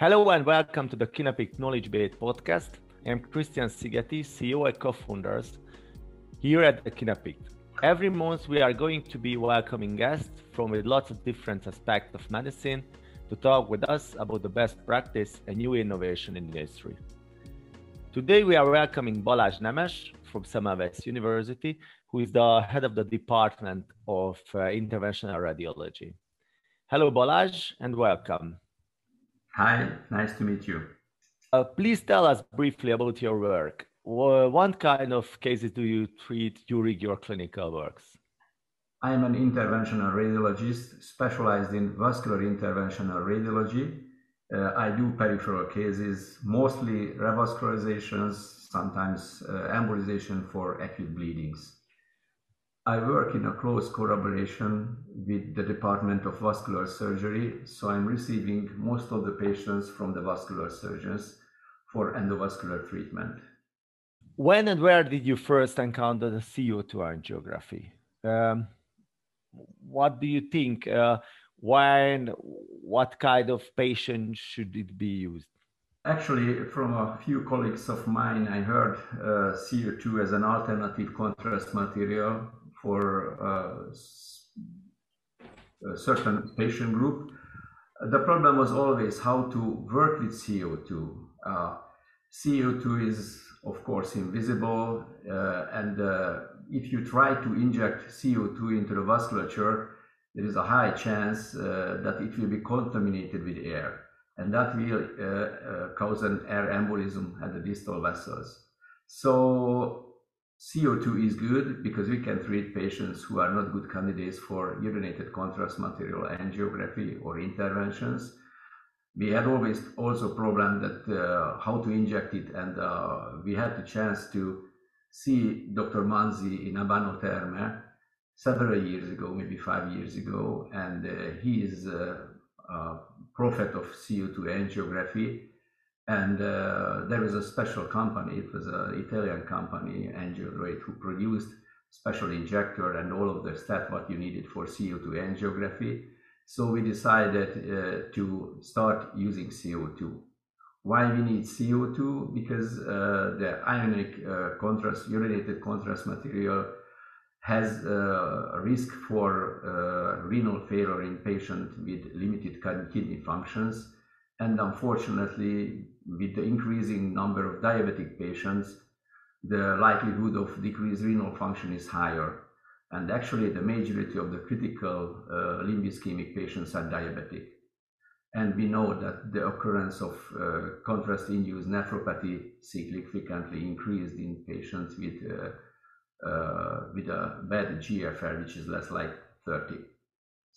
Hello and welcome to the Kinepict Knowledge Base podcast. I'm Christian Szigeti, CEO and co-founders here at the Kinepict. Every month we are going to be welcoming guests from lots of different aspects of medicine to talk with us about the best practice and new innovation in the industry. Today we are welcoming Balázs Nemes from Semmelweis University, who is the head of the Department of uh, Interventional Radiology. Hello Balázs and welcome. Hi, nice to meet you. Uh, please tell us briefly about your work. What kind of cases do you treat during your clinical works? I am an interventional radiologist specialized in vascular interventional radiology. Uh, I do peripheral cases, mostly revascularizations, sometimes uh, embolization for acute bleedings. I work in a close collaboration with the Department of Vascular Surgery, so I'm receiving most of the patients from the vascular surgeons for endovascular treatment. When and where did you first encounter the CO2 angiography? Um, what do you think? Uh, when, what kind of patient should it be used? Actually, from a few colleagues of mine, I heard uh, CO2 as an alternative contrast material for uh, a certain patient group. The problem was always how to work with CO2. Uh, CO2 is, of course, invisible, uh, and if you try to inject CO2 into the vasculature, there is a high chance that it will be contaminated with air, and that will cause an air embolism at the distal vessels. So CO2 is good because we can treat patients who are not good candidates for iodinated contrast material angiography or interventions. We had always also problem that uh, how to inject it, and uh, we had the chance to see Dr. Manzi in Abano Terme several years ago, maybe five years ago, and uh, he is a, a prophet of CO2 angiography and uh, there was a special company, it was an Italian company, Angiodroid, who produced special injector and all of the stuff what you needed for CO2 angiography. So we decided uh, to start using CO2. Why we need CO2? Because uh, the ionic uh, contrast, iodinated contrast material has uh, a risk for uh, renal failure in patients with limited kidney functions. And unfortunately, with the increasing number of diabetic patients, the likelihood of decreased renal function is higher. And actually, the majority of the critical uh, limb ischemic patients are diabetic. And we know that the occurrence of uh, contrast-induced nephropathy significantly increased in patients with, uh, uh with a bad GFR, which is less like 30.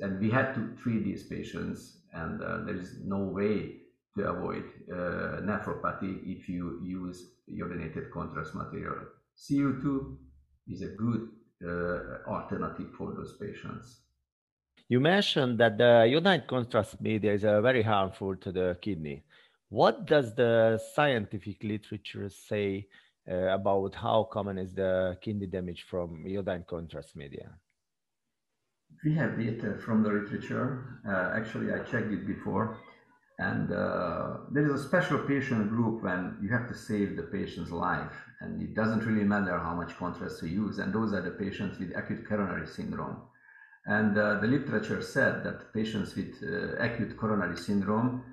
And we had to treat these patients, and uh, there is no way to avoid uh, nephropathy if you use iodinated contrast material. CO2 is a good uh, alternative for those patients. You mentioned that the iodine contrast media is uh, very harmful to the kidney. What does the scientific literature say uh, about how common is the kidney damage from iodine contrast media? We have data from the literature. Uh, actually, I checked it before. And uh, there is a special patient group when you have to save the patient's life, and it doesn't really matter how much contrast you use. And those are the patients with acute coronary syndrome. And uh, the literature said that patients with uh, acute coronary syndrome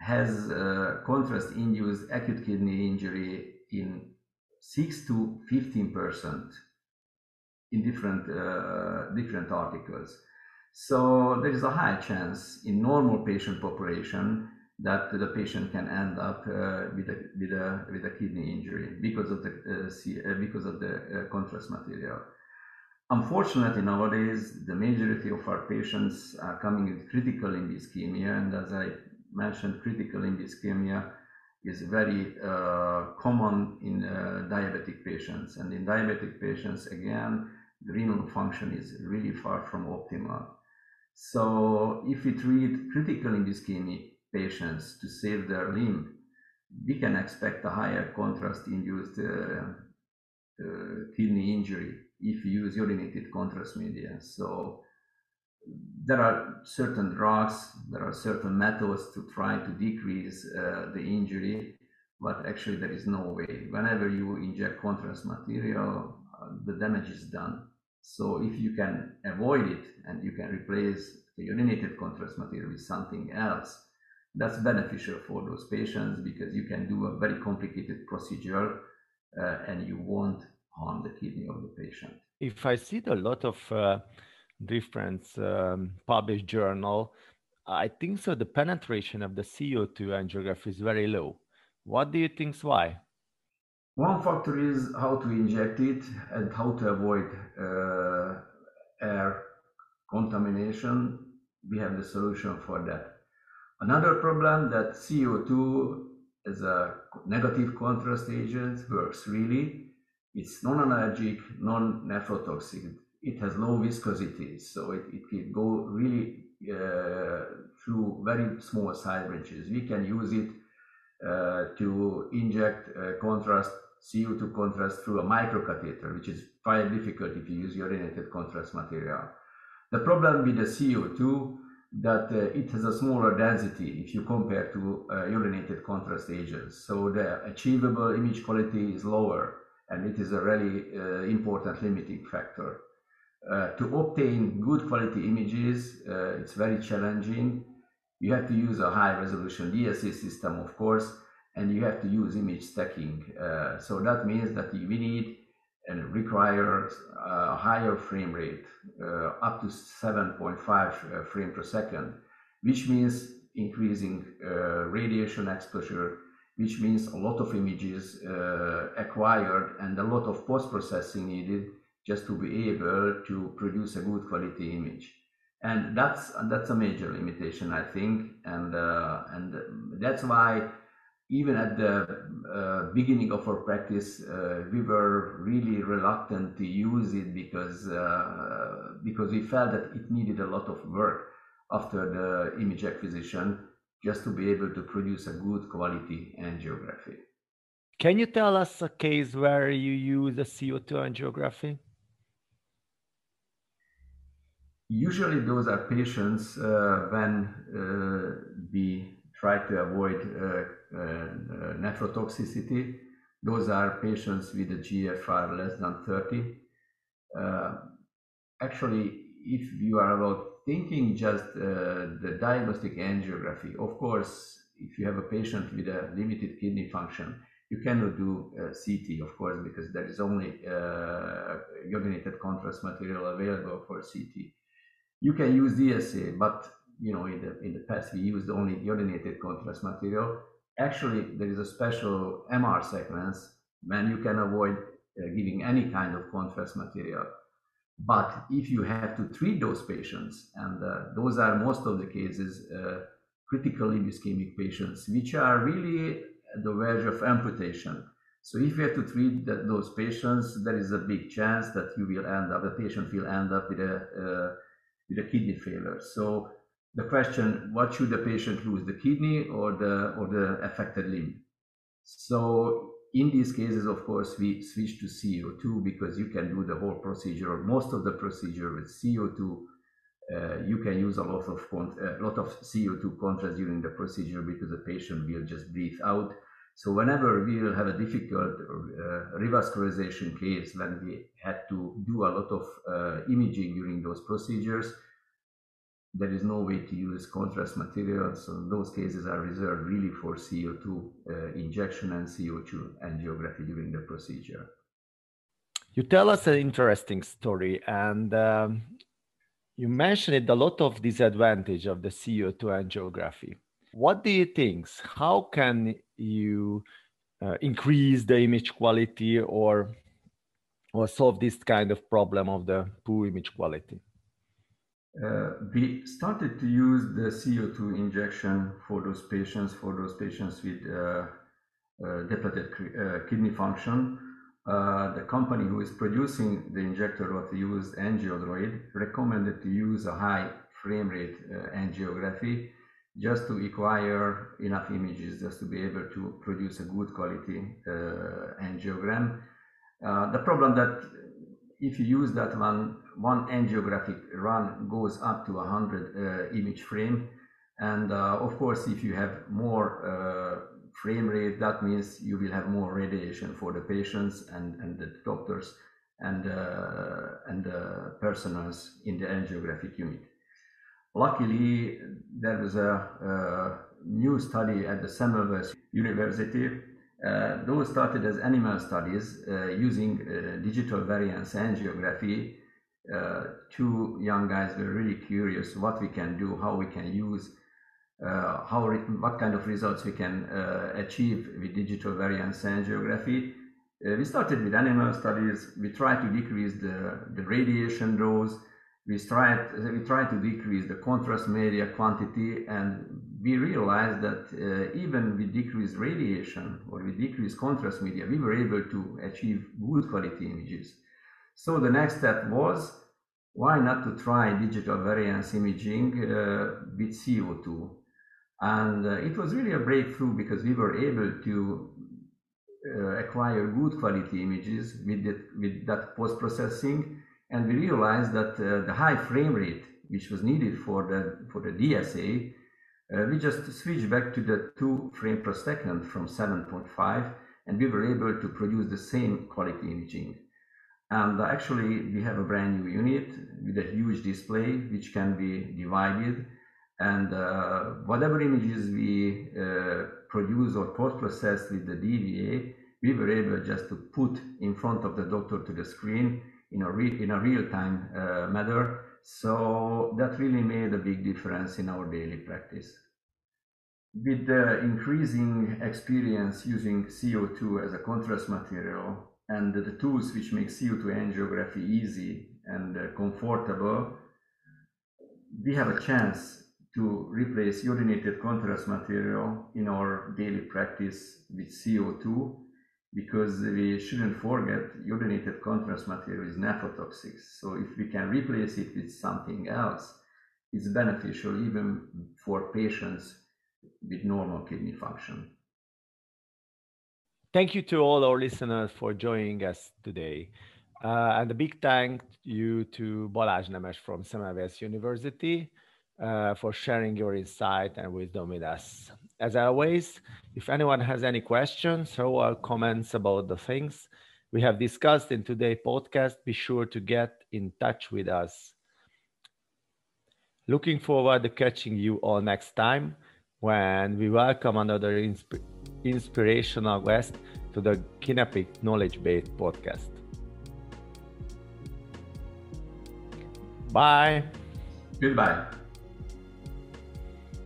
has uh, contrast-induced acute kidney injury in 6 to 15 percent in different uh, different articles. So there is a high chance in normal patient population that the patient can end up uh, with, a, with, a, with a kidney injury because of the, uh, uh because of the uh, contrast material. Unfortunately, nowadays, the majority of our patients are coming with critical limb ischemia, and as I mentioned, critical limb ischemia is very uh, common in diabetic patients. And in diabetic patients, again, the renal function is really far from optimal. So if we treat critical ischemic patients to save their limb, we can expect a higher contrast-induced uh, uh, kidney injury if you use iodinated contrast media. So there are certain drugs, there are certain methods to try to decrease uh, the injury, but actually there is no way. Whenever you inject contrast material, uh, the damage is done. So if you can avoid it and you can replace the iodinated contrast material with something else, that's beneficial for those patients because you can do a very complicated procedure uh, and you won't harm the kidney of the patient. If I see a lot of uh, different um, published journal, I think so the penetration of the CO2 angiography is very low. What do you think is why? One factor is how to inject it and how to avoid uh, air contamination. We have the solution for that. Another problem that CO2 as a negative contrast agent works really. It's non-allergic, non-nephrotoxic. It has low viscosity, so it, it can go really uh, through very small side branches. We can use it to inject uh, contrast, CO2 contrast through a microcatheter, which is quite difficult if you use iodinated contrast material. The problem with the CO2 that uh, it has a smaller density if you compare to uh, iodinated contrast agents. So the achievable image quality is lower, and it is a really uh, important limiting factor. Uh, to obtain good quality images, uh, it's very challenging. You have to use a high resolution DSA system, of course, and you have to use image stacking. Uh, so that means that we need and requires a higher frame rate, uh, up to 7.5 uh, frame per second, which means increasing uh, radiation exposure, which means a lot of images acquired and a lot of post-processing needed just to be able to produce a good quality image and that's that's a major limitation i think and uh, and that's why even at the uh, beginning of our practice, uh, we were really reluctant to use it because uh, because we felt that it needed a lot of work after the image acquisition just to be able to produce a good quality angiography. Can you tell us a case where you use a CO2 angiography? Usually, those are patients uh, when uh, we try to avoid uh, uh, nephrotoxicity. Those are patients with a GFR less than 30. Uh, actually, if you are about thinking just the diagnostic angiography, of course, if you have a patient with a limited kidney function, you cannot do uh, CT, of course, because there is only uh, contrast material available for CT. You can use DSA, but you know, in the in the past we used only iodinated contrast material actually there is a special MR sequence when you can avoid uh, giving any kind of contrast material. But if you have to treat those patients, and uh, those are most of the cases uh, critically ischemic patients, which are really at the verge of amputation. So if you have to treat those patients, there is a big chance that you will end up, the patient will end up with a, uh, with a kidney failure. So the question what should the patient lose the kidney or the or the affected limb? So in these cases of course we switch to co2 because you can do the whole procedure or most of the procedure with co2 uh, you can use a lot of a lot of co2 contrast during the procedure because the patient will just breathe out so whenever we will have a difficult uh, revascularization case when we had to do a lot of uh, imaging during those procedures there is no way to use contrast material. So those cases are reserved really for CO2 uh, injection and CO2 angiography during the procedure. You tell us an interesting story, and um, you mentioned a lot of disadvantage of the CO2 angiography. What do you think? How can you uh, increase the image quality or or solve this kind of problem of the poor image quality? Uh, we started to use the CO2 injection for those patients, for those patients with uh, uh, depleted uh, kidney function. Uh, the company who is producing the injector what used, AngioDroid, recommended to use a high frame rate uh, angiography just to acquire enough images just to be able to produce a good quality angiogram. the problem that if you use that one, one angiographic run goes up to 100 uh, image frame. And uh, of course, if you have more uh, frame rate, that means you will have more radiation for the patients and, and the doctors and, uh, and the personals in the angiographic unit. Luckily, there was a, a new study at the Semmelweis University. Uh, those started as animal studies uh, using uh, digital variance angiography. Uh, two young guys were really curious what we can do, how we can use uh, how what kind of results we can uh, achieve with digital variance angiography. We started with animal studies. We tried to decrease the, the radiation dose. We tried, we tried to decrease the contrast media quantity, and we realized that uh, even with decreased radiation or with decreased contrast media, we were able to achieve good quality images. So the next step was why not to try digital variance imaging uh, with CO2? And uh, it was really a breakthrough because we were able to uh, acquire good quality images with, it, with that post processing. And we realized that uh, the high frame rate, which was needed for the, for the DSA, uh, we just switched back to the two frame per second from 7.5, and we were able to produce the same quality imaging. And actually, we have a brand new unit with a huge display, which can be divided and uh, whatever images we uh, produce or post-process with the DVA, we were able just to put in front of the doctor to the screen in a, re- in a real-time uh, manner. So that really made a big difference in our daily practice. With the increasing experience using CO2 as a contrast material and the tools which make CO2 angiography easy and uh, comfortable, we have a chance to replace iodinated contrast material in our daily practice with CO2 because we shouldn't forget iodinated contrast material is nephrotoxic. So if we can replace it with something else, it's beneficial even for patients with normal kidney function. Thank you to all our listeners for joining us today. Uh, and a big thank you to Balázs Nemes from Semmelweis University uh, for sharing your insight and wisdom with us. As always, if anyone has any questions or comments about the things we have discussed in today's podcast, be sure to get in touch with us. Looking forward to catching you all next time when we welcome another insp- inspirational guest to the Kinepict Knowledge Base podcast. Bye. Goodbye.